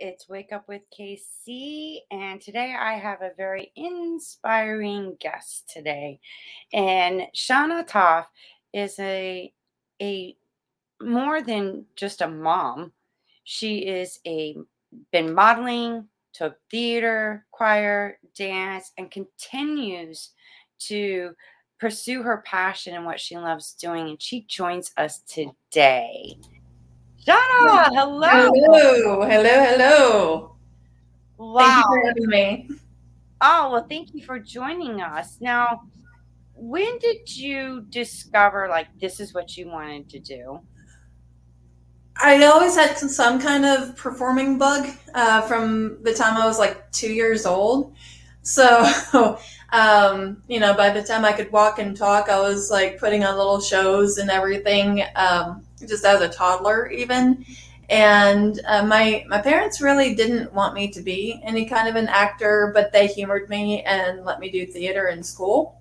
it's Wake Up with KC, and today I have a very inspiring guest today. And Shauna Toff is a a more than just a mom. She is a been modeling, took theater, choir, dance, and continues to pursue her passion and what she loves doing. And she joins us today. Donna, hello. Hello, hello, hello. Wow. Thank you for having me. Oh, well, thank you for joining us. Now, when did you discover like this is what you wanted to do? I always had some, kind of performing bug uh, from the time I was like two years old. So, um, you know, by the time I could walk and talk, I was like putting on little shows and everything. Um, just as a toddler even. And uh, my my parents really didn't want me to be any kind of an actor but they humored me and let me do theater in school.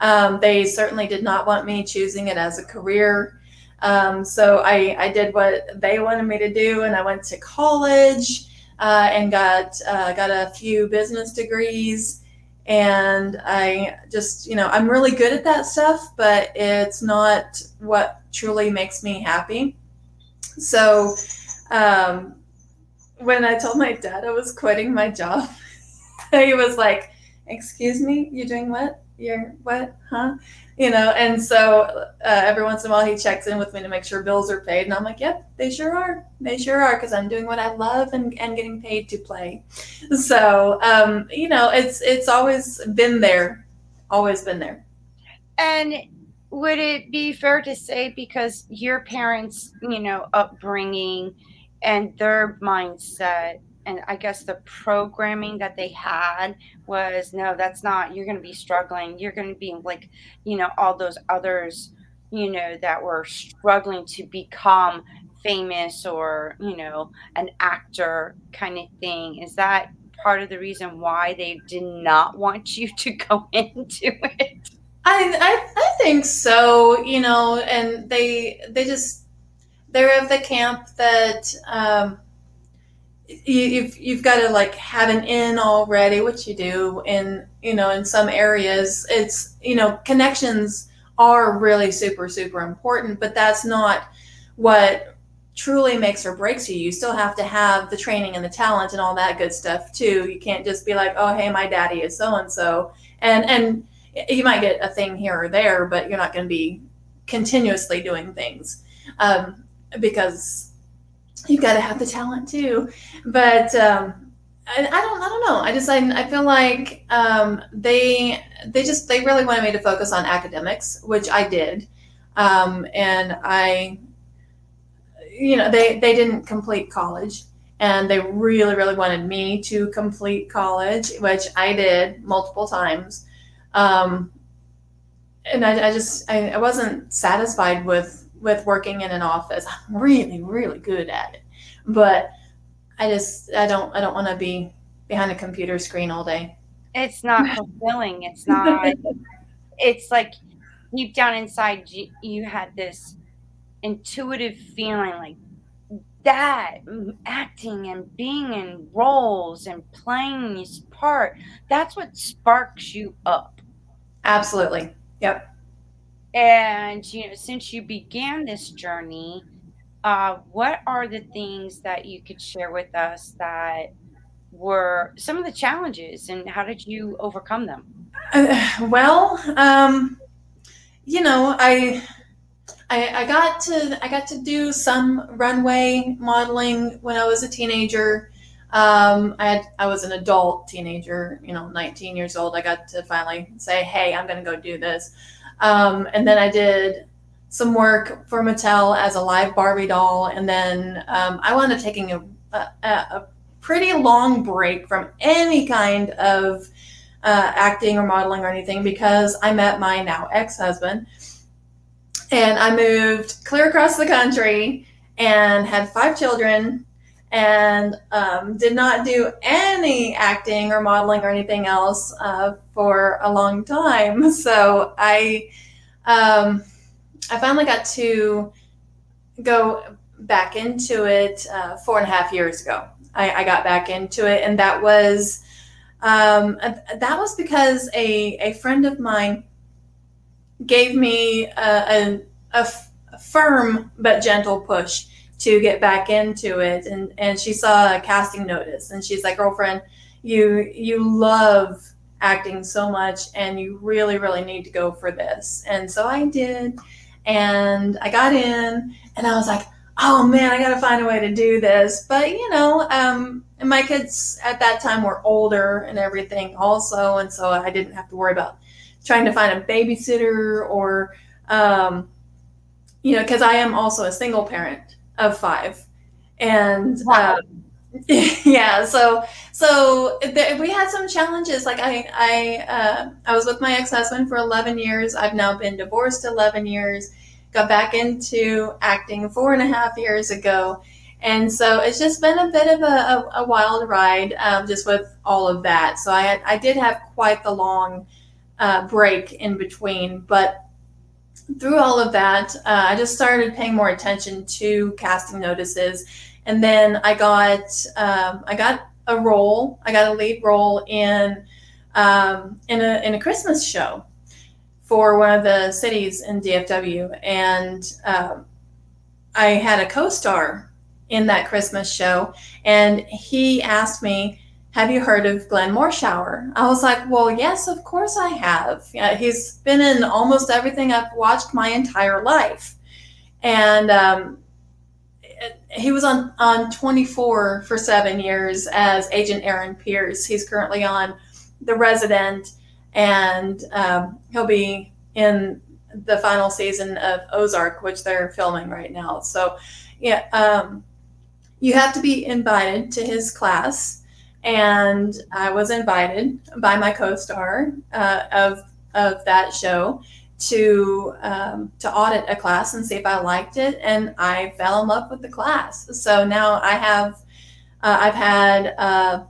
Um, they certainly did not want me choosing it as a career. Um, so I, I did what they wanted me to do and i went to college uh, and got uh, got a few business degrees and I just, you know, I'm really good at that stuff, but it's not what truly makes me happy. So, um, when I told my dad I was quitting my job, he was like, "Excuse me, you're doing what? You're what? Huh?" You know and so uh, every once in a while he checks in with me to make sure bills are paid and i'm like yep they sure are. They sure are because i'm doing what i love and, and getting paid to play. So um, you know it's it's always been there always been there. And would it be fair to say because your parents you know upbringing and their mindset and I guess the programming that they had was no, that's not, you're going to be struggling. You're going to be like, you know, all those others, you know, that were struggling to become famous or, you know, an actor kind of thing. Is that part of the reason why they did not want you to go into it? I, I, I think so, you know, and they, they just, they're of the camp that, um, you've you've got to like have an in already which you do in you know in some areas. It's you know connections are really super super important but that's not what truly makes or breaks you. You still have to have the training and the talent and all that good stuff too. You can't just be like oh hey my daddy is so and so and and you might get a thing here or there but you're not going to be continuously doing things um, because you got to have the talent too. But um, I, I, don't, I don't know. I just, I, I feel like um, they, they just, they really wanted me to focus on academics, which I did, um, and I, you know, they, they didn't complete college. And they really, really wanted me to complete college, which I did multiple times. Um, and I, I just, I wasn't satisfied with with working in an office. I'm really, really good at it. But I just I don't I don't want to be behind a computer screen all day. It's not fulfilling. It's not it's like deep down inside you, you had this intuitive feeling like that mm, acting and being in roles and playing this part that's what sparks you up absolutely yep and you know, since you began this journey, uh, what are the things that you could share with us that were some of the challenges, and how did you overcome them? Uh, well, um, you know, I, I, I got to I got to do some runway modeling when I was a teenager. Um, I had, I was an adult teenager, you know, 19 years old. I got to finally say, "Hey, I'm going to go do this." Um, and then I did some work for Mattel as a live Barbie doll. And then um, I wound up taking a, a, a pretty long break from any kind of uh, acting or modeling or anything because I met my now ex husband. And I moved clear across the country and had five children and um, did not do any acting or modeling or anything else uh, for a long time. So I, um, I finally got to go back into it uh, four and a half years ago. I, I, got back into it, and that was um, that was because a, a friend of mine gave me a, a, a firm but gentle push to get back into it. And and she saw a casting notice and she's like girlfriend you you love acting so much and you really really need to go for this. And so i did. And i got in and i was like oh man i gotta find a way to do this. But you know um, my kids at that time were older and everything also. And so i didn't have to worry about trying to find a babysitter or um, you know because i am also a single parent of five, and wow. um, yeah, so so th- we had some challenges. Like I I uh, I was with my ex husband for eleven years. I've now been divorced eleven years. Got back into acting four and a half years ago. And so it's just been a bit of a, a, a wild ride, um, just with all of that. So I had, I did have quite the long uh, break in between, but through all of that, uh, I just started paying more attention to casting notices, and then I got um, I got a role. I got a lead role in um, in a in a Christmas show for one of the cities in DFW, and um, I had a co-star in that Christmas show, and he asked me have you heard of Glenn Morshower? I was like, well, yes, of course I have. Yeah, he's been in almost everything I've watched my entire life. And um, he was on, on 24 for seven years as Agent Aaron Pierce. He's currently on The Resident, and um, he'll be in the final season of Ozark, which they're filming right now. So, yeah, um, you have to be invited to his class and I was invited by my co-star uh, of of that show to um, to audit a class and see if I liked it, and I fell in love with the class. So now I have uh, I've had uh,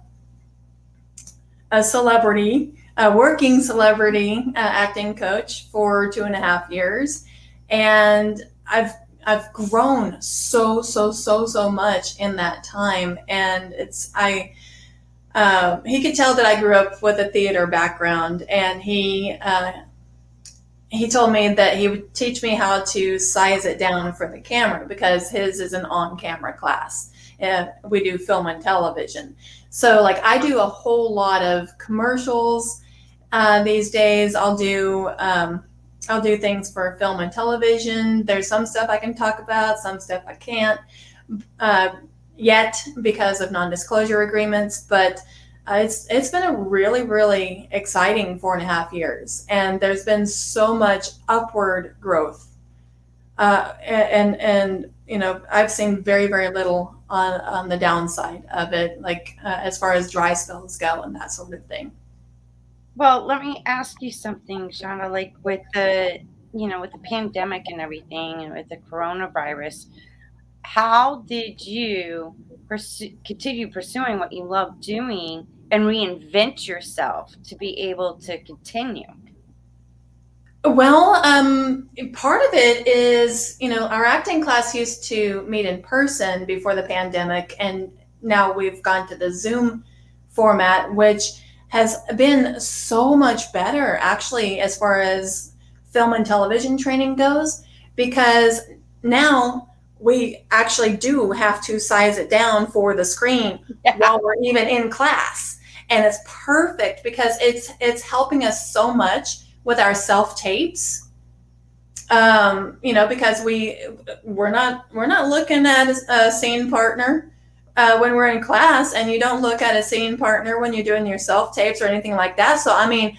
a celebrity, a working celebrity uh, acting coach for two and a half years, and I've I've grown so so so so much in that time, and it's I um, he could tell that I grew up with a theater background, and he uh, he told me that he would teach me how to size it down for the camera because his is an on-camera class. And we do film and television, so like I do a whole lot of commercials uh, these days. I'll do um, I'll do things for film and television. There's some stuff I can talk about, some stuff I can't. Uh, yet because of non-disclosure agreements, but uh, it's it's been a really really exciting four and a half years, and there's been so much upward growth, uh, and and you know I've seen very very little on on the downside of it, like uh, as far as dry spells go and that sort of thing. Well, let me ask you something, Shauna. Like with the you know with the pandemic and everything, and with the coronavirus how did you pursue, continue pursuing what you love doing and reinvent yourself to be able to continue? Well, um, part of it is, you know, our acting class used to meet in person before the pandemic, and now we've gone to the Zoom format, which has been so much better, actually, as far as film and television training goes, because now we actually do have to size it down for the screen yeah. while we're even in class. And it's perfect because it's it's helping us so much with our self tapes um, you know because we we're not we're not looking at a, scene partner uh, when we're in class and you don't look at a scene partner when you're doing your self tapes or anything like that. So i mean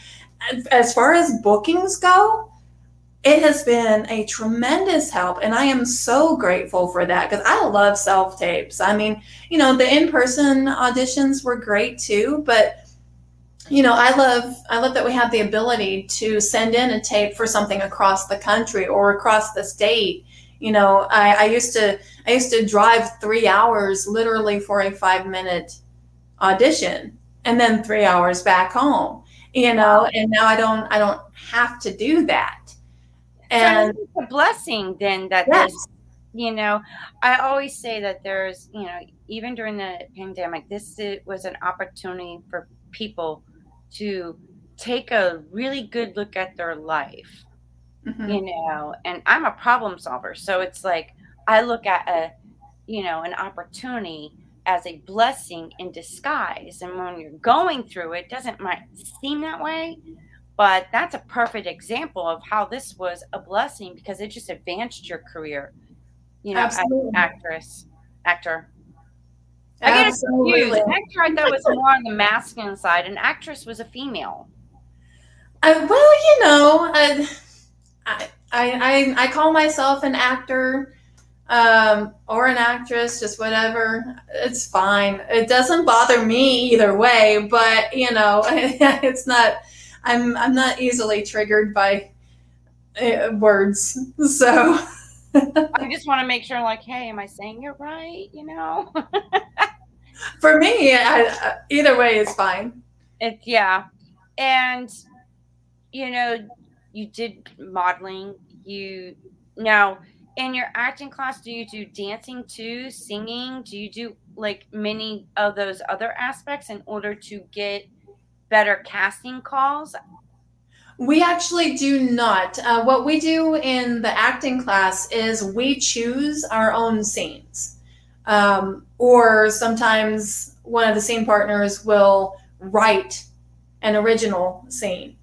as far as bookings go it has been a tremendous help and i am so grateful for that because i love self tapes i mean you know the in-person auditions were great too but you know i love i love that we have the ability to send in a tape for something across the country or across the state. You know i, I used to i used to drive three hours literally for a five minute audition and then three hours back home you know and now i don't i don't have to do that and so it's a blessing then that yes. you know i always say that there's you know even during the pandemic this was an opportunity for people to take a really good look at their life mm-hmm. you know and i'm a problem solver so it's like i look at a you know an opportunity as a blessing in disguise and when you're going through it doesn't might seem that way but that's a perfect example of how this was a blessing because it just advanced your career. You know, Absolutely. actress, actor. I get confused. Actor I thought was more on the masculine side, and actress was a female. Uh, well, you know, I, I, I, I call myself an actor um, or an actress, just whatever. It's fine. It doesn't bother me either way, but you know, it's not I'm I'm not easily triggered by uh, words, so. I just want to make sure, like, hey, am I saying it right? You know. For me, I, either way is fine. It yeah, and you know, you did modeling. You now in your acting class, do you do dancing too, singing? Do you do like many of those other aspects in order to get better casting calls? We actually do not. Uh, what we do in the acting class is we choose our own scenes. Um, or sometimes one of the scene partners will write an original scene.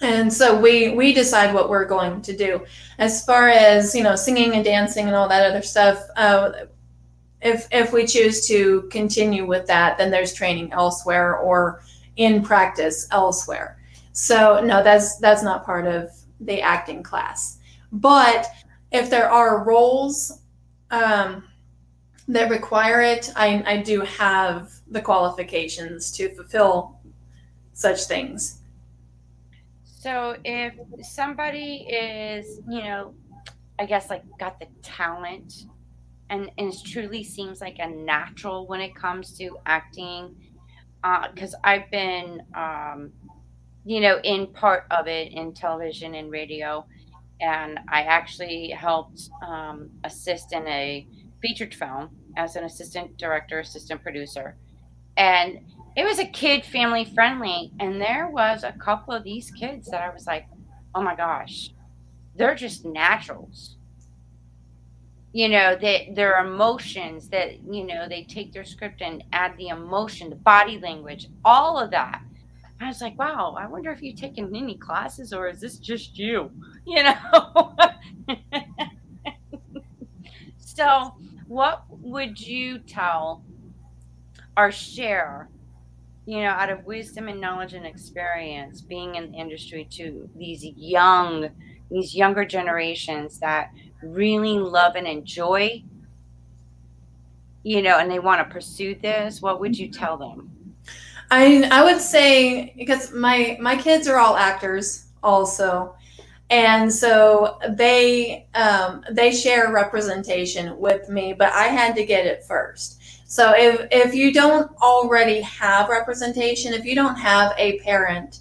And so we we decide what we're going to do. As far as you know, singing and dancing and all that other stuff, uh, if if we choose to continue with that, then there's training elsewhere or in practice elsewhere. So no, that's that's not part of the acting class. But if there are roles um, that require it, I, I do have the qualifications to fulfill such things. So if somebody is, you know, I guess like got the talent and, and it truly seems like a natural when it comes to acting because uh, I've been, um, you know, in part of it in television and radio, and I actually helped um, assist in a featured film as an assistant director, assistant producer, and it was a kid family friendly, and there was a couple of these kids that I was like, oh my gosh, they're just naturals you know that their emotions that you know they take their script and add the emotion the body language all of that. I was like wow i wonder if you've taken any classes or is this just you? You know? So what would you tell or share you know out of wisdom and knowledge and experience being in the industry to these young these younger generations that really love and enjoy, you know, and they want to pursue this, what would you tell them? I I would say because my my kids are all actors also, and so they um, they share representation with me, but I had to get it first. So if if you don't already have representation, if you don't have a parent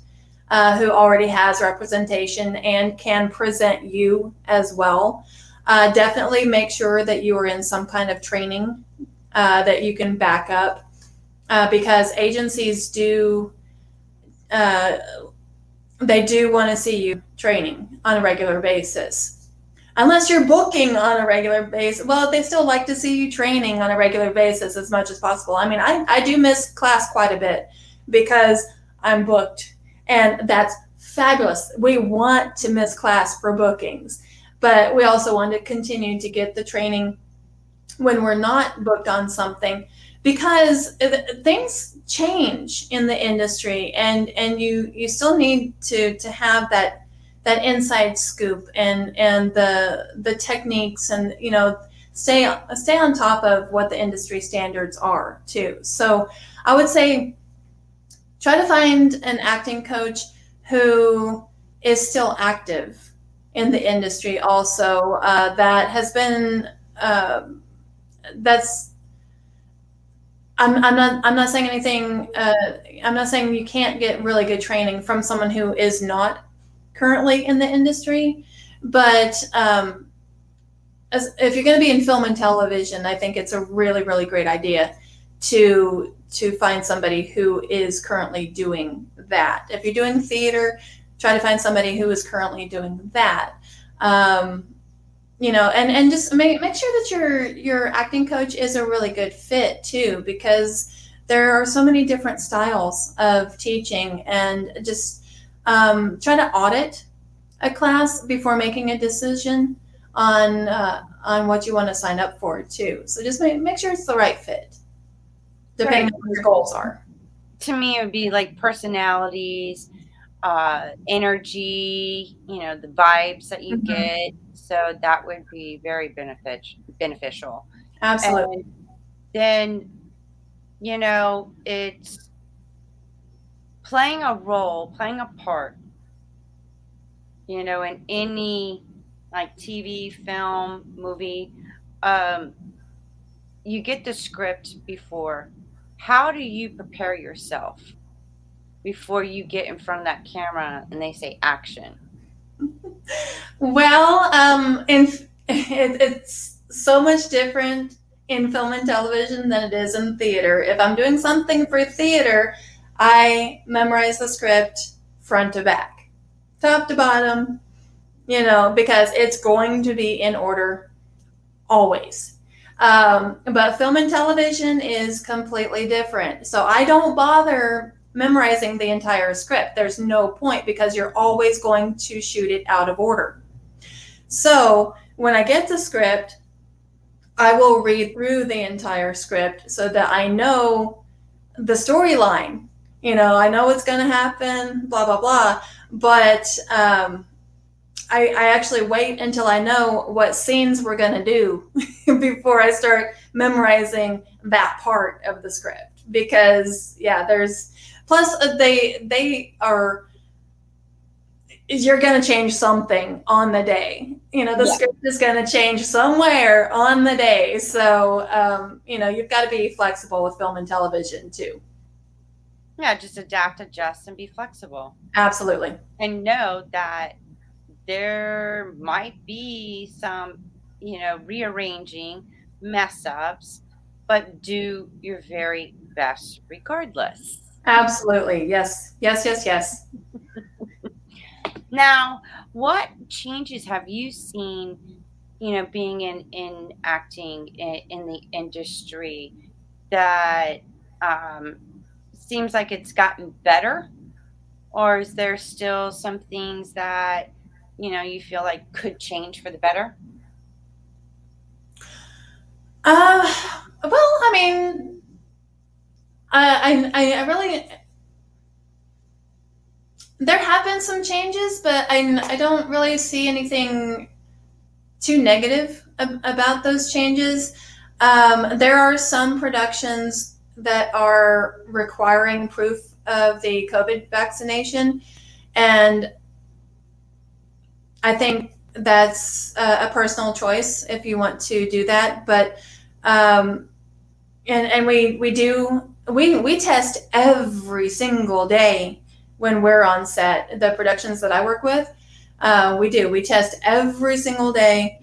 uh, who already has representation and can present you as well, uh, definitely make sure that you are in some kind of training uh, that you can back up uh, because agencies do uh, they do want to see you training on a regular basis. Unless you're booking on a regular basis well they still like to see you training on a regular basis as much as possible. I mean i, I do miss class quite a bit because i'm booked and that's fabulous. We want to miss class for bookings but we also want to continue to get the training when we're not booked on something because things change in the industry and and you you still need to to have that that inside scoop and and the the techniques and you know stay stay on top of what the industry standards are too. So I would say try to find an acting coach who is still active in the industry also uh, that has been uh, that's I'm, I'm not I'm not saying anything uh, I'm not saying you can't get really good training from someone who is not currently in the industry but um, as, if you're going to be in film and television I think it's a really really great idea to to find somebody who is currently doing that. If you're doing theater try to find somebody who is currently doing that. Um, you know and and just make, make sure that your your acting coach is a really good fit too because there are so many different styles of teaching and just um, try to audit a class before making a decision on uh, on what you want to sign up for too. So just make, make sure it's the right fit depending right. on what your goals are. To me it would be like personalities uh, energy you know the vibes that you mm-hmm. get so that would be very beneficial. Beneficial. Absolutely. And then, you know, it's playing a role, playing a part. You know, in any like TV, film, movie, um, you get the script before. How do you prepare yourself before you get in front of that camera and they say action? well, um, in, it, it's so much different in film and television than it is in theater. If I'm doing something for theater, I memorize the script front to back, top to bottom, you know, because it's going to be in order always. Um, but film and television is completely different. So I don't bother memorizing the entire script. There's no point because you're always going to shoot it out of order. So when I get the script, I will read through the entire script so that I know the storyline. You know, I know what's going to happen, blah, blah, blah. But um, I, I actually wait until I know what scenes we're going to do before I start memorizing that part of the script. Because, yeah, there's Plus, uh, they they are you're going to change something on the day. You know, the yeah. script is going to change somewhere on the day. So, um, you know, you've got to be flexible with film and television too. Yeah, just adapt, adjust, and be flexible. Absolutely. And know that there might be some, you know, rearranging mess ups, but do your very best regardless. Absolutely. Yes. Yes, yes, yes. now, what changes have you seen, you know, being in, in acting in, in the industry that um, seems like it's gotten better? Or is there still some things that, you know, you feel like could change for the better? Uh, well, I mean, I, I, I really there have been some changes, but I, I don't really see anything too negative ab- about those changes. Um, there are some productions that are requiring proof of the COVID vaccination, and I think that's a, a personal choice if you want to do that. But um, and and we we do we we test every single day when we're on set. The productions that I work with, uh, we do. We test every single day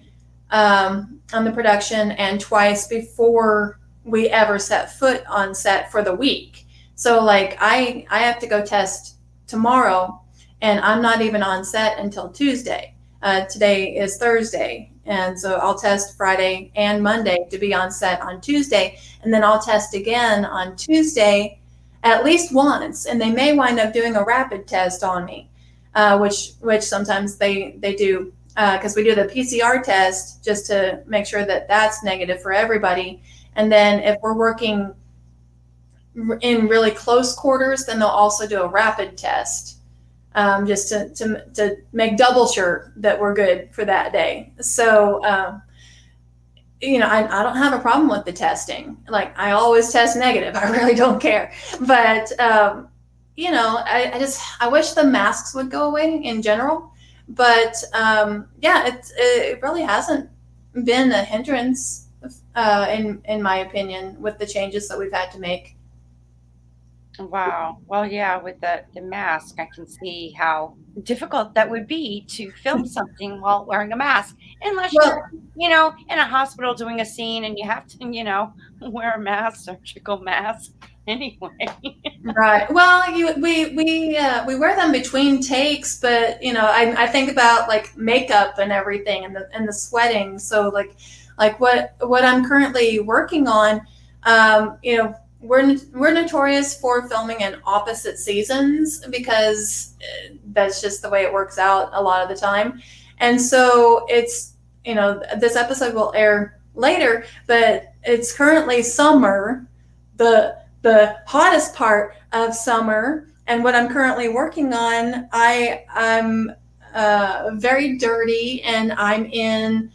um, on the production and twice before we ever set foot on set for the week. So like I I have to go test tomorrow, and I'm not even on set until Tuesday. Uh, today is Thursday, and so I'll test Friday and Monday to be on set on Tuesday. And then I'll test again on Tuesday at least once. And they may wind up doing a rapid test on me, uh, which which sometimes they, they do because uh, we do the PCR test just to make sure that that's negative for everybody. And then if we're working in really close quarters, then they'll also do a rapid test um, just to, to, to make double sure that we're good for that day. So, um, you know, I, I don't have a problem with the testing. Like, I always test negative. I really don't care. But, um, you know, I, I just, I wish the masks would go away in general. But um, yeah, it, it really hasn't been a hindrance, uh, in, in my opinion, with the changes that we've had to make. Wow. Well, yeah, with the, the mask, I can see how difficult that would be to film something while wearing a mask. Unless Well- you're, you know, in a hospital doing a scene and you have to, you know, wear a mask, surgical mask anyway. Right. Well, you, we we uh, we wear them between takes, but you know, I, I think about like makeup and everything, and the and the sweating. So like like what what I'm currently working on, um, you know, we're we're notorious for filming in opposite seasons because uh, that's just the way it works out a lot of the time, and so it's you know this episode will air later, but it's currently summer. The the hottest part of summer and what I'm currently working on, I I'm uh, very dirty and I'm in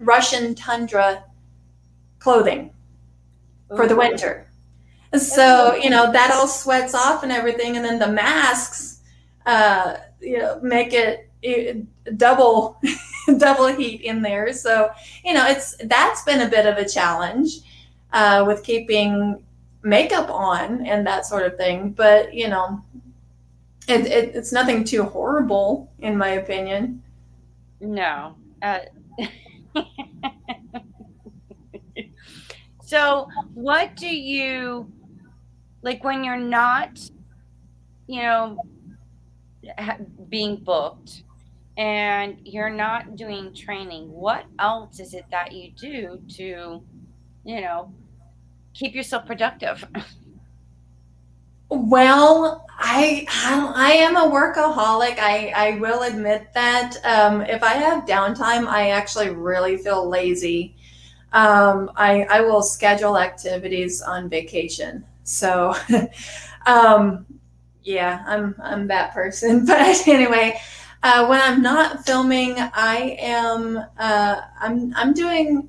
Russian tundra clothing for the winter. So you know that all sweats off and everything, and then the masks, uh, you know, make it, it double double heat in there. So you know it's that's been a bit of a challenge uh, with keeping makeup on and that sort of thing. But you know, it, it it's nothing too horrible in my opinion. No. Uh, so, what do you like when you're not, you know, being booked and you're not doing training? What else is it that you do to, you know, keep yourself productive? Well, I I, am a workaholic. I, I will admit that. Um, if I have downtime, I actually really feel lazy. Um, I I will schedule activities on vacation. So, um, yeah, I'm I'm that person. But anyway, uh, when I'm not filming, I am uh, I'm I'm doing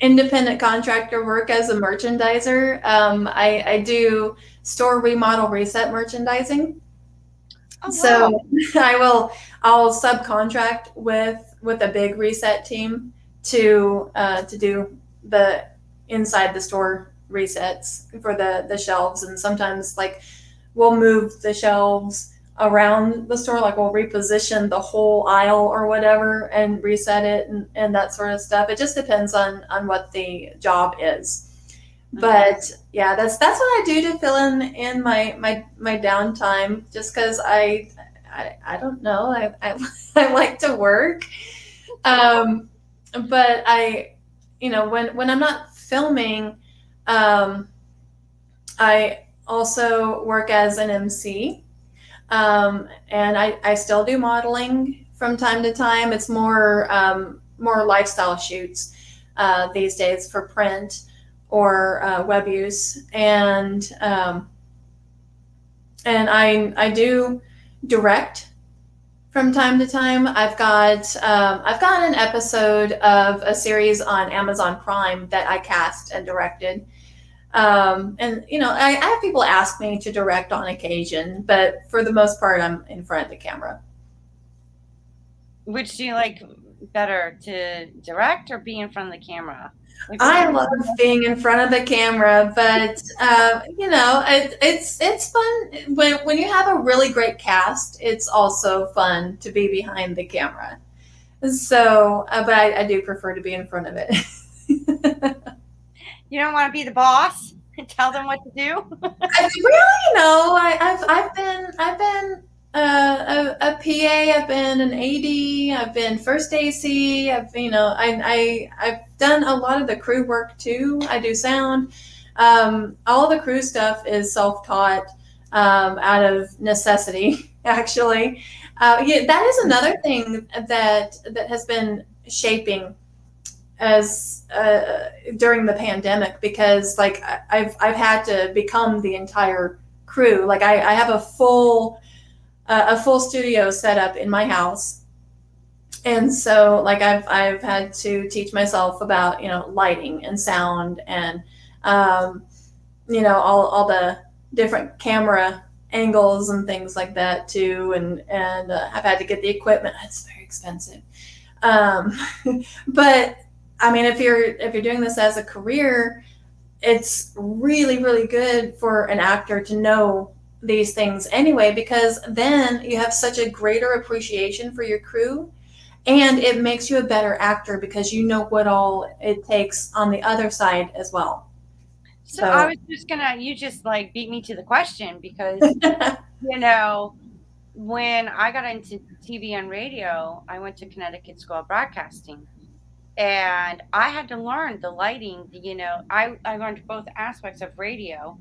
independent contractor work as a merchandiser. Um, I, I do store remodel reset merchandising. Oh, so. I will I'll subcontract with with a big reset team to uh, to do the inside the store resets for the the shelves and sometimes like we'll move the shelves around the store like we'll reposition the whole aisle or whatever and reset it and, and that sort of stuff. It just depends on on what the job is. But yeah that's that's what i do to fill in in my my my downtime just because I, I i don't know. I i, I like to work. Um but i you know when when i'm not filming um i also work as an mc um, and I, I still do modeling from time to time. It's more um, more lifestyle shoots uh, these days for print or uh, web use, and um, and I I do direct from time to time. I've got um, I've got an episode of a series on Amazon Prime that I cast and directed. Um, and you know, I, I have people ask me to direct on occasion, but for the most part, I'm in front of the camera. Which do you like better to direct or be in front of the camera? Like, I love being in front of the camera, but uh, you know, it, it's it's fun when when you have a really great cast. It's also fun to be behind the camera. So, uh, but I, I do prefer to be in front of it. you don't want to be the boss and tell them what to do. I really no. I, I've I've been I've been uh, a, a PA. I've been an AD. I've been first AC. I've you know I I I've done a lot of the crew work too. I do sound. Um, all the crew stuff is self taught um, out of necessity. Actually, uh, yeah, that is another thing that that has been shaping as uh, during the pandemic because like I've I've had to become the entire crew. Like I, I have a full a, a full studio set up in my house. And so like I've I've had to teach myself about, you know, lighting and sound and um, you know, all all the different camera angles and things like that too and and uh, I've had to get the equipment. It's very expensive. Um, but I mean, if you're if you're doing this as a career, it's really really good for an actor to know these things anyway because then you have such a greater appreciation for your crew and it makes you a better actor because you know what all it takes on the other side as well. So, so i was just gonna you just like beat me to the question because you know when i got into tv and radio i went to connecticut school of broadcasting and I had to learn the lighting. You know, I I learned both aspects of radio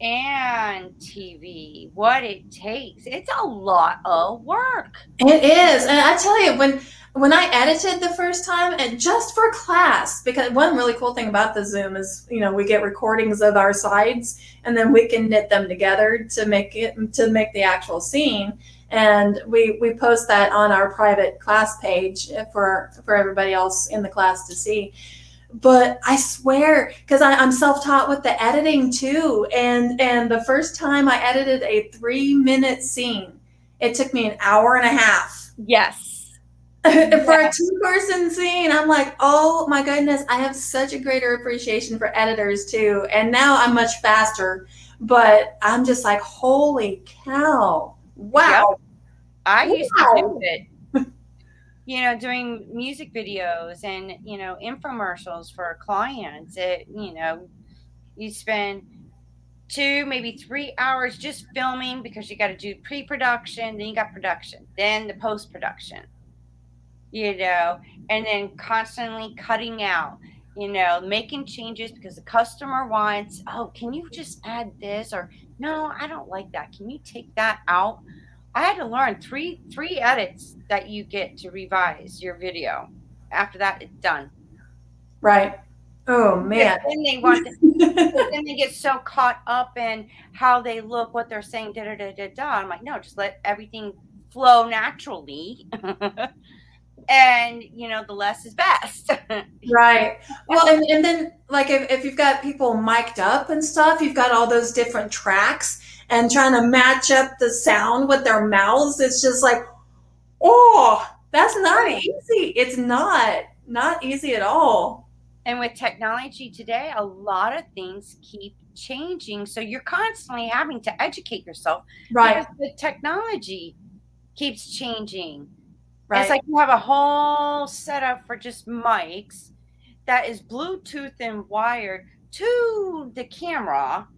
and TV. What it takes. It's a lot of work. It is, and I tell you when when I edited the first time and just for class, because one really cool thing about the Zoom is, you know, we get recordings of our sides and then we can knit them together to make it to make the actual scene and we we post that on our private class page for for everybody else in the class to see. But i swear because i'm self-taught with the editing too. And and the first time i edited a three minute scene it took me an hour and a half. Yes. For a two person scene i'm like oh my goodness i have such a greater appreciation for editors too. And now i'm much faster but i'm just like holy cow Wow. Yep. I used to do it. you know, doing music videos and, you know, infomercials for clients. It, you know, you spend two, maybe three hours just filming because you got to do pre production, then you got production, then the post production, you know, and then constantly cutting out, you know, making changes because the customer wants, oh, can you just add this? Or no, I don't like that. Can you take that out? I had to learn three three edits that you get to revise your video. After that, it's done. Right. Oh man. then they want. To, then they get so caught up in how they look, what they're saying. Da da da da da. I'm like, no, just let everything flow naturally. and you know the less is best. Right. Well and, and then like if, if you've got people mic'd up and stuff you've got all those different tracks and trying to match up the sound with their mouths it's just like oh that's not easy. It's not not easy at all. And with technology today a lot of things keep changing. So you're constantly having to educate yourself right. the technology keeps changing Right. It's like you have a whole setup for just mics that is Bluetooth and wired to the camera.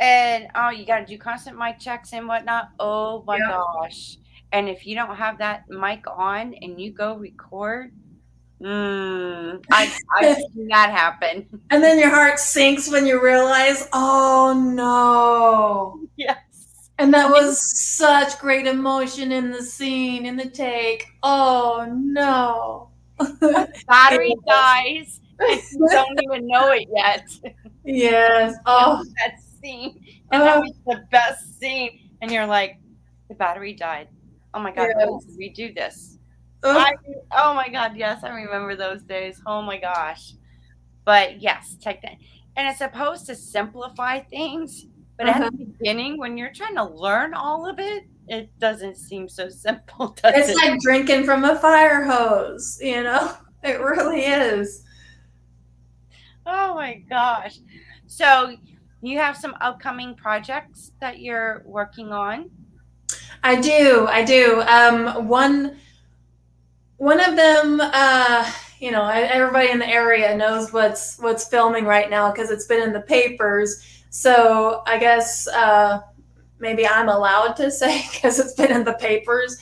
And oh, you got to do constant mic checks and whatnot. Oh my yeah. gosh. And if you don't have that mic on and you go record, mm, I, I've seen that happen. And then your heart sinks when you realize, oh no. Yeah. And that was such great emotion in the scene, in the take. Oh no. Battery dies. You don't even know it yet. Yes. Oh, that scene. And oh. that was the best scene. And you're like, the battery died. Oh my God, yes. we do this. Oh. I, oh my God, yes, I remember those days. Oh my gosh. But yes, take that. And it's supposed to simplify things but uh-huh. at the beginning, when you're trying to learn all of it, it doesn't seem so simple. it's it? like drinking from a fire hose, you know? It really is. Oh my gosh. So, you have some upcoming projects that you're working on? I do. I do. Um, one one of them uh, you know, everybody in the area knows what's what's filming right now because it's been in the papers so I guess uh, maybe I'm allowed to say because it's been in the papers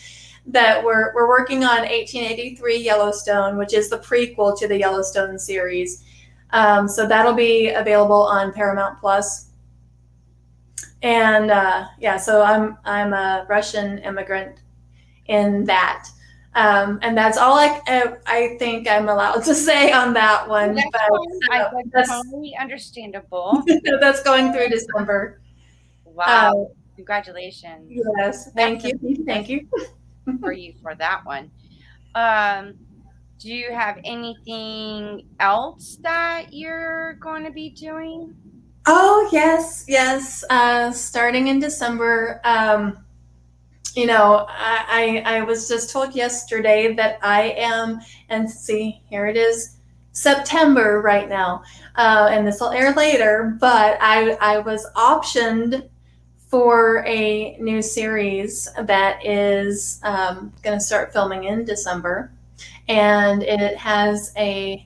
that we're we're working on 1883 Yellowstone, which is the prequel to the Yellowstone series. Um, so that'll be available on Paramount Plus. And uh, yeah, so I'm I'm a Russian immigrant in that. Um, and that's all I, I think I'm allowed to say on that one. That's, but, uh, that's totally understandable. that's going through December. Wow. Um, congratulations. Yes, thank you, thank you for you for that one. Um, do you have anything else that you're going to be doing? Oh yes, yes. Uh, starting in December, um, you know, I, I I was just told yesterday that I am, and see, here it is, September right now, uh, and this will air later. But I I was optioned for a new series that is um, going to start filming in December, and it has a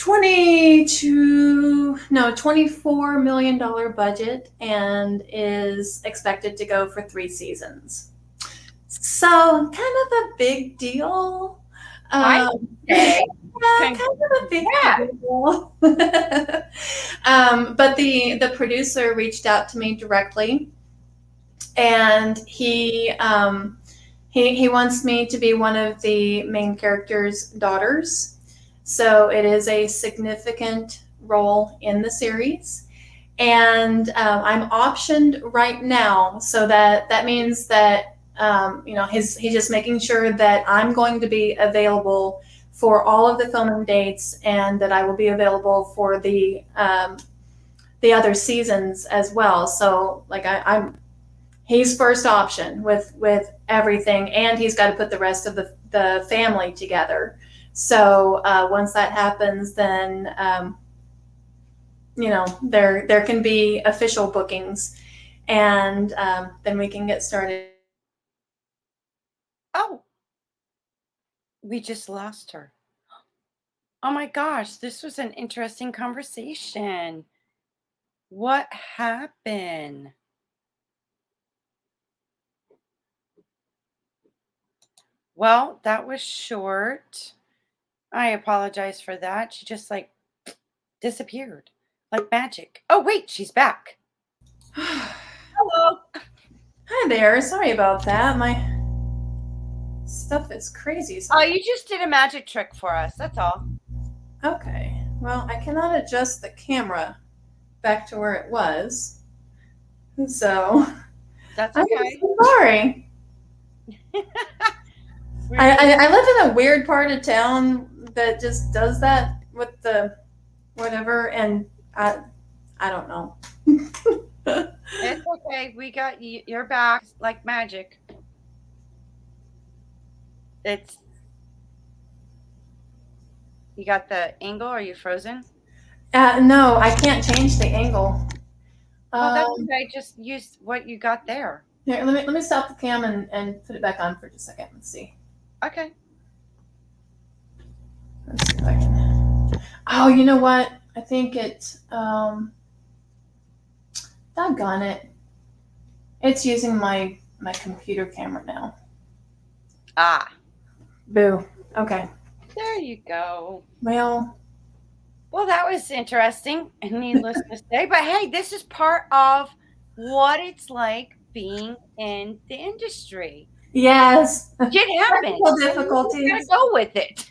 22 no 24 million dollar budget and is expected to go for three seasons. So kind of a big deal. Um, yeah, kind of a big yeah. deal. Um, but the the producer reached out to me directly and he um, he, he wants me to be one of the main character's daughters so it is a significant role in the series. And um, I'm optioned right now, so that that means that um, you know his he's just making sure that I'm going to be available for all of the filming dates, and that I will be available for the um, the other seasons as well. So like I, I'm he's first option with with everything, and he's got to put the rest of the the family together. So uh, once that happens, then um, you know there there can be official bookings, and um, then we can get started. Oh, we just lost her. Oh my gosh, this was an interesting conversation. What happened? Well, that was short. I apologize for that. She just like disappeared like magic. Oh, wait, she's back. Hello. Hi there. Sorry about that. My stuff is crazy. Oh, you just did a magic trick for us. That's all. Okay. Well, I cannot adjust the camera back to where it was. So that's okay. I'm so sorry. I, I, I live in a weird part of town that just does that with the whatever, and I I don't know. it's okay. We got you. You're back like magic. It's you got the angle. Are you frozen? Uh, no, I can't change the angle. Oh, that's um, okay. Just use what you got there. Here, let me let me stop the cam and, and put it back on for just a second. Let's see. Okay. Let's see if I can. Oh, you know what? I think it. Um, doggone it! It's using my my computer camera now. Ah. Boo. Okay. There you go. Well. Well, that was interesting and needless to say. But hey, this is part of what it's like being in the industry. Yes. It happens. difficulties. Gotta go with it.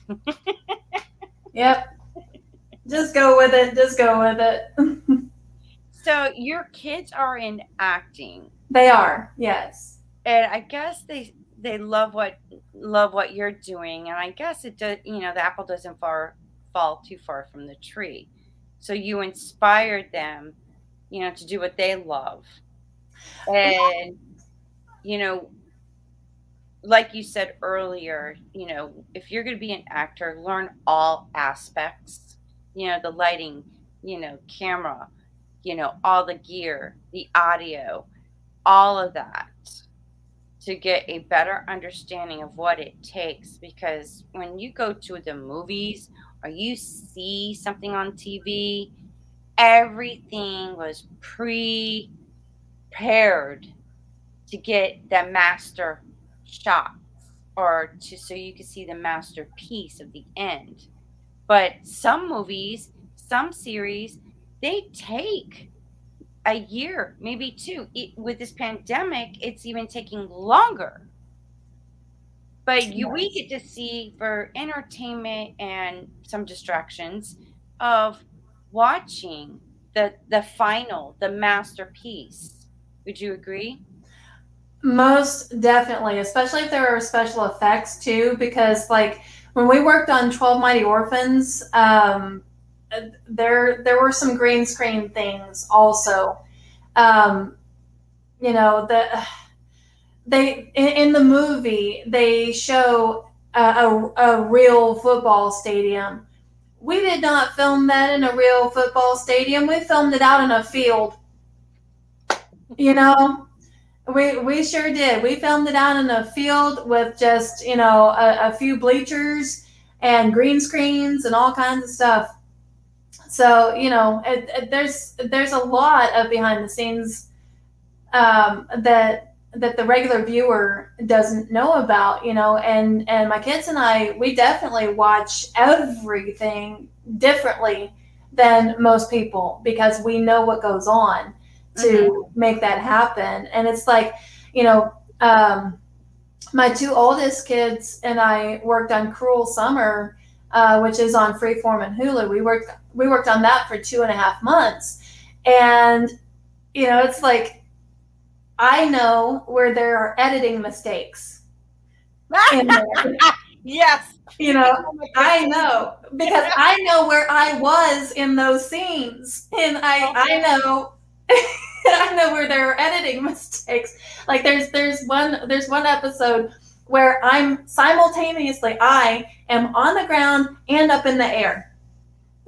yep. Just go with it. Just go with it. so your kids are in acting. They are. Yes. And I guess they they love what love what you're doing and I guess it does you know the apple doesn't far fall too far from the tree. So you inspired them, you know, to do what they love. And you know, like you said earlier, you know, if you're going to be an actor, learn all aspects, you know, the lighting, you know, camera, you know, all the gear, the audio, all of that to get a better understanding of what it takes. Because when you go to the movies or you see something on TV, everything was prepared to get the master shots or to so you can see the masterpiece of the end. But some movies, some series, they take a year, maybe two. It, with this pandemic, it's even taking longer. But you, we get to see for entertainment and some distractions of watching the the final, the masterpiece Would you agree? Most definitely, especially if there were special effects too, because like when we worked on Twelve Mighty Orphans, um, there there were some green screen things also. Um, you know the they in, in the movie they show a, a, a real football stadium. We did not film that in a real football stadium. We filmed it out in a field. You know, we we sure did. We filmed it out in a field with just you know a, a few bleachers and green screens and all kinds of stuff. So you know, it, it, there's there's a lot of behind the scenes um, that that the regular viewer doesn't know about. You know, and and my kids and I, we definitely watch everything differently than most people because we know what goes on to mm-hmm. make that happen. And it's like, you know, um, my two oldest kids and I worked on Cruel Summer, uh, which is on Freeform and Hulu. We worked we worked on that for two and a half months, and you know, it's like I know where there are editing mistakes. yes. You know, I know because I know where I was in those scenes, and I I know I know where there are editing mistakes. Like there's there's one there's one episode where I'm simultaneously I am on the ground and up in the air.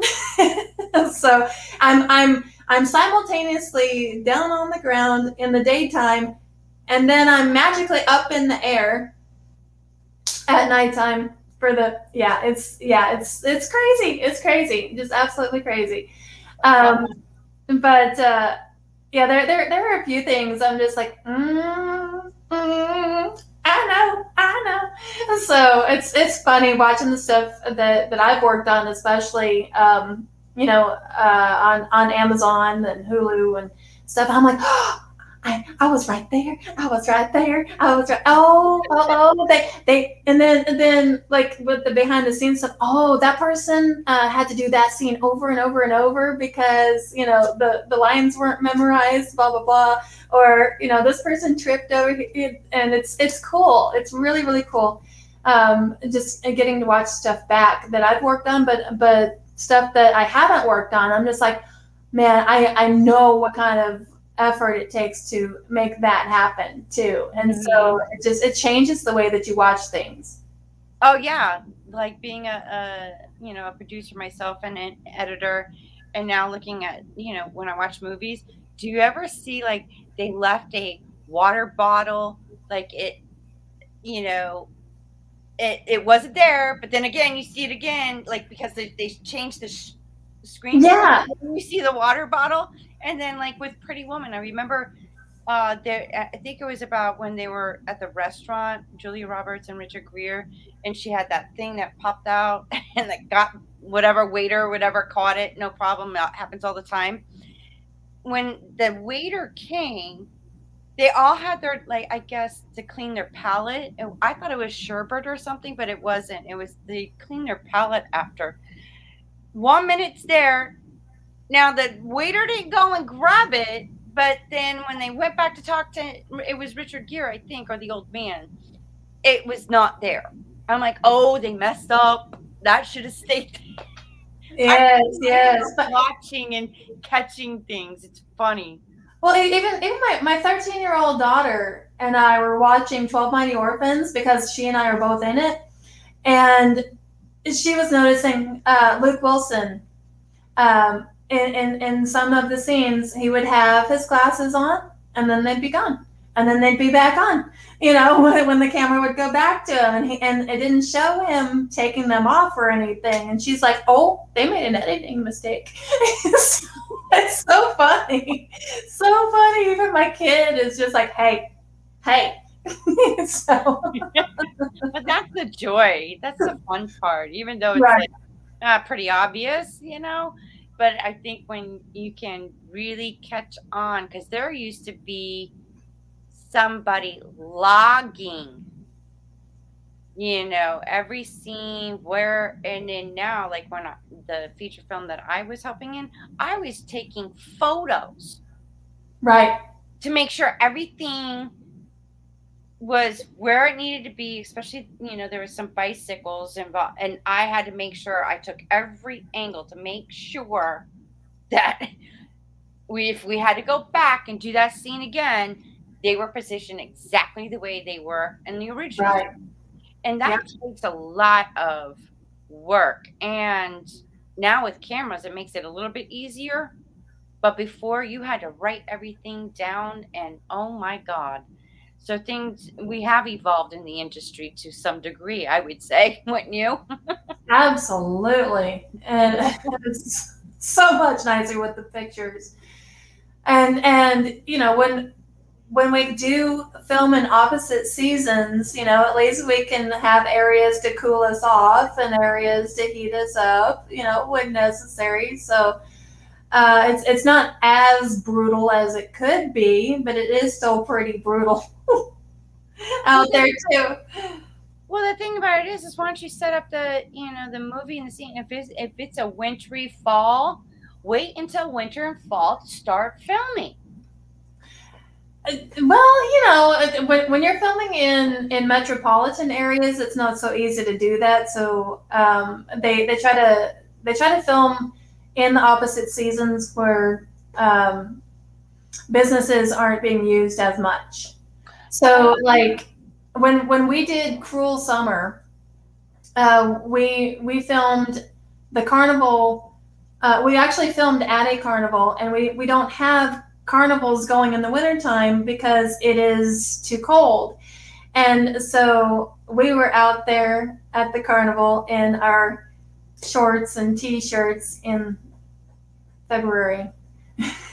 so I'm I'm I'm simultaneously down on the ground in the daytime and then I'm magically up in the air at nighttime for the yeah, it's yeah, it's it's crazy. It's crazy. Just absolutely crazy. Um but uh yeah, there, there, there are a few things I'm just like, mm, mm, I know, I know. So it's it's funny watching the stuff that, that I've worked on, especially um, you know uh, on on Amazon and Hulu and stuff. I'm like, oh, I, I was right there. I was right there. I was right. Oh, oh, oh. They, they, and then, and then, like with the behind the scenes stuff. Oh, that person uh, had to do that scene over and over and over because you know the the lines weren't memorized. Blah blah blah. Or you know this person tripped over, it, and it's it's cool. It's really really cool. Um, just getting to watch stuff back that I've worked on, but but stuff that I haven't worked on. I'm just like, man, I I know what kind of effort it takes to make that happen too. And mm-hmm. so it just it changes the way that you watch things. Oh yeah, like being a, a you know a producer myself and an editor, and now looking at you know when I watch movies, do you ever see like they left a water bottle like it, you know. It, it wasn't there, but then again, you see it again, like because they, they changed the sh- screen. Yeah. You see the water bottle, and then like with Pretty Woman, I remember uh there I think it was about when they were at the restaurant, Julia Roberts and Richard Gere, and she had that thing that popped out and that got whatever waiter whatever caught it, no problem. That happens all the time. When the waiter came, they all had their like I guess to clean their palate. I thought it was sherbet or something, but it wasn't. It was they clean their palate after. One minute's there, now the waiter didn't go and grab it, but then when they went back to talk to it was Richard Gere, I think, or the old man, it was not there. I'm like, oh, they messed up. That should have stayed. Yes, yes. Watching and catching things. It's funny. Well, even even my, my 13 year old daughter and I were watching 12 Mighty Orphans because she and I are both in it. And she was noticing uh, Luke Wilson um, in, in, in some of the scenes, he would have his glasses on and then they'd be gone. And then they'd be back on, you know, when, when the camera would go back to him. And, he, and it didn't show him taking them off or anything. And she's like, oh, they made an editing mistake. it's so funny. So funny. Even my kid is just like, hey, hey, so. but that's the joy. That's the fun part, even though it's right. like, uh, pretty obvious, you know but I think when you can really catch on, because there used to be somebody logging, you know, every scene where, and then now, like when I, the feature film that I was helping in, I was taking photos. Right. to make sure everything was where it needed to be, especially, you know, there was some bicycles involved, and I had to make sure I took every angle to make sure that we, if we had to go back and do that scene again, they were positioned exactly the way they were in the original. Right. And that Yeah. takes a lot of work. And now with cameras, it makes it a little bit easier. But before you had to write everything down, and oh my God. So things we have evolved in the industry to some degree, I would say, wouldn't you? Absolutely. And it's so much nicer with the pictures. And and you know, when when we do film in opposite seasons, you know, at least we can have areas to cool us off and areas to heat us up, you know, when necessary. So uh, it's it's not as brutal as it could be, but it is still pretty brutal out there too. Well, the thing about it is, is why don't you set up the, you know, the movie and the scene? If it's if it's a wintry fall, wait until winter and fall to start filming. Uh, Well, you know, uh, when, when you're filming in, in metropolitan areas, it's not so easy to do that. So um, they they try to they try to film in the opposite seasons where um, businesses aren't being used as much. So like when when we did Cruel Summer, uh, we we filmed the carnival. Uh, we actually filmed at a carnival, and we we don't have carnivals going in the wintertime because it is too cold. And so we were out there at the carnival in our shorts and t-shirts in February.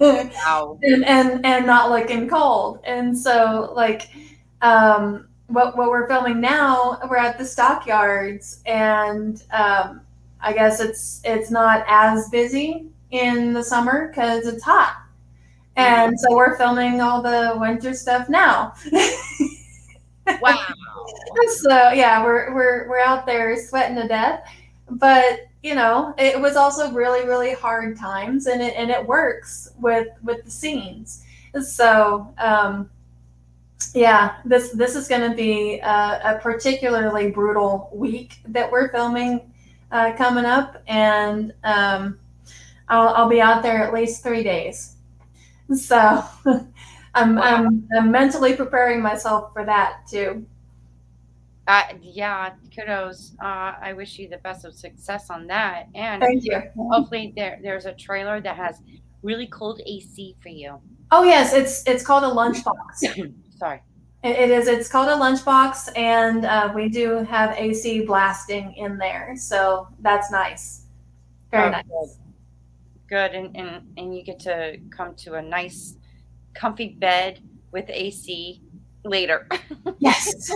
Wow. and, and and not looking cold. And so like um what what we're filming now, we're at the stockyards and um I guess it's it's not as busy in the summer because it's hot. And so we're filming all the winter stuff now. Wow. so yeah, we're we're we're out there sweating to death. But you know, it was also really, really hard times and it and it works with with the scenes. So um yeah, this this is going to be a, a particularly brutal week that we're filming uh, coming up, and um, I'll, I'll be out there at least three days. So I'm, I'm I'm mentally preparing myself for that too. Uh, yeah, kudos. Uh, I wish you the best of success on that. And Thank you. hopefully there there's a trailer that has really cold AC for you. Oh yes, it's it's called a lunchbox. Sorry. It, it is. It's called a lunchbox, and uh, we do have AC blasting in there, so that's nice. Very Oh, nice. Good. And, and and you get to come to a nice comfy bed with AC later. Yes,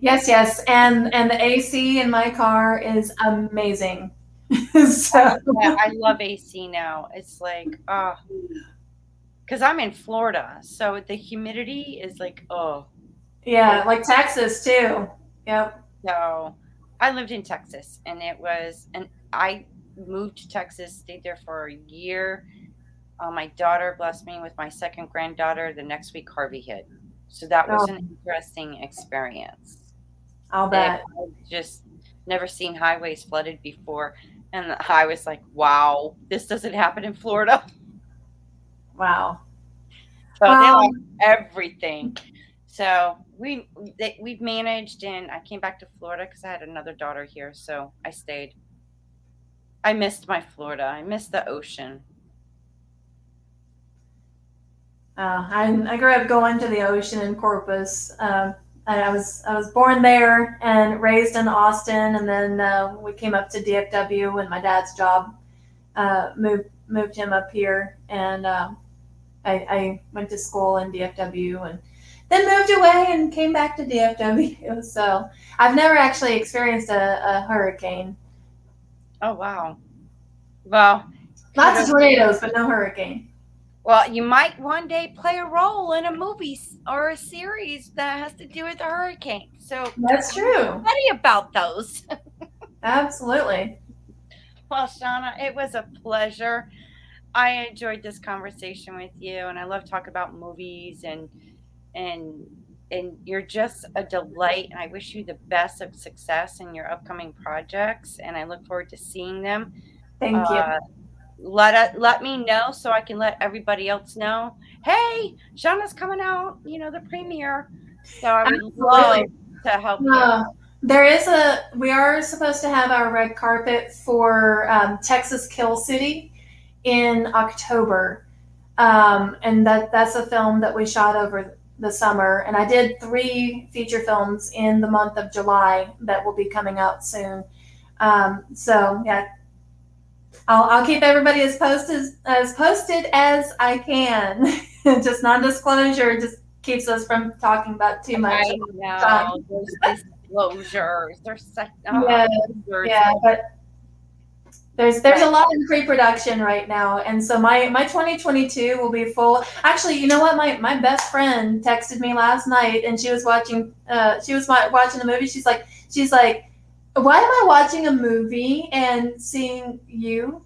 yes, yes, and and the AC in my car is amazing. so Yeah, I love AC now. It's like, oh, because I'm in Florida, so the humidity is like, oh. yeah, like Texas too. Yep. So I lived in Texas, and it was, and I moved to Texas, stayed there for a year. Uh, my daughter blessed me with my second granddaughter. The next week, Harvey hit, so that was Oh. an interesting experience. I'll bet. I've just never seen highways flooded before. And I was like, wow, this doesn't happen in Florida. Wow. So they Wow. lost everything. So we they, we've managed, and I came back to Florida because I had another daughter here, so I stayed. I missed my Florida. I missed the ocean. Uh, I, I grew up going to the ocean in Corpus. Um, I I was I was born there and raised in Austin, and then uh, we came up to DFW when my dad's job uh, moved moved him up here, and um, I, I went to school in DFW, and then moved away and came back to DFW. So I've never actually experienced a, a hurricane. Oh wow. Well, Lots of tornadoes, but no hurricane. Well, you might one day play a role in a movie or a series that has to do with a hurricane. So That's true. study about those. Absolutely. Well, Shauna, it was a pleasure. I enjoyed this conversation with you, and I love talk about movies and and and you're just a delight. And I wish you the best of success in your upcoming projects, and I look forward to seeing them. Thank uh, you. Let let me know so I can let everybody else know. Hey, Shauna's coming out. You know the premiere. So I would Absolutely. love to help uh, you. There is a. We are supposed to have our red carpet for um, Texas Kill City in October, um, and that that's a film that we shot over the summer. And I did three feature films in the month of July that will be coming out soon. Um, so yeah, I'll, I'll keep everybody as posted as posted as I can. just non-disclosure just keeps us from talking about too much. I know. There's disclosures. There's such, oh, yeah, yeah, but there's there's a lot in pre-production right now, and so my my 2022 will be full. Actually, you know what? My my best friend texted me last night, and she was watching uh she was watching the movie. She's like she's like, why am I watching a movie and seeing you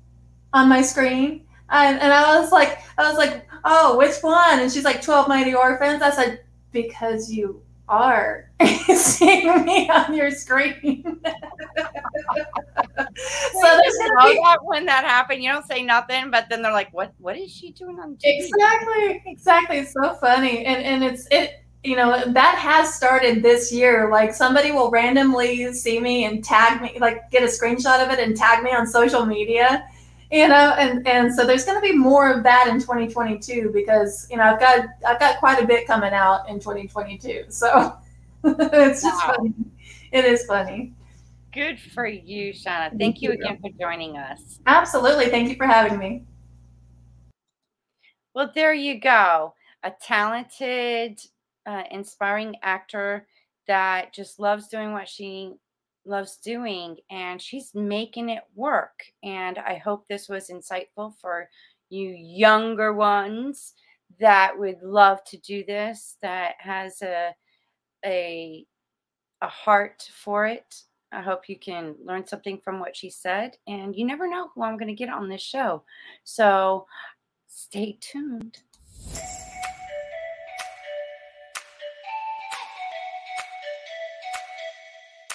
on my screen? And, and I was like I was like, oh, which one? And she's like, 12 Mighty Orphans. I said because you are seeing me on your screen. so there's know that when that happened, you don't say nothing, but then they're like, "What? What is she doing on TV?" Exactly, exactly. It's so funny, and and it's it. You know that has started this year. Like somebody will randomly see me and tag me, like get a screenshot of it and tag me on social media you know and and so there's going to be more of that in 2022 because you know i've got i've got quite a bit coming out in 2022 so it's just wow. funny. It is funny. Good for you shauna. Thank, thank you, you. again for joining us. Absolutely. Thank you for having me. Well there you go. A talented uh, inspiring actor that just loves doing what she loves doing and she's making it work. And I hope this was insightful for you younger ones that would love to do this, that has a a a heart for it. I hope you can learn something from what she said. And you never know who I'm going to get on this show. So stay tuned.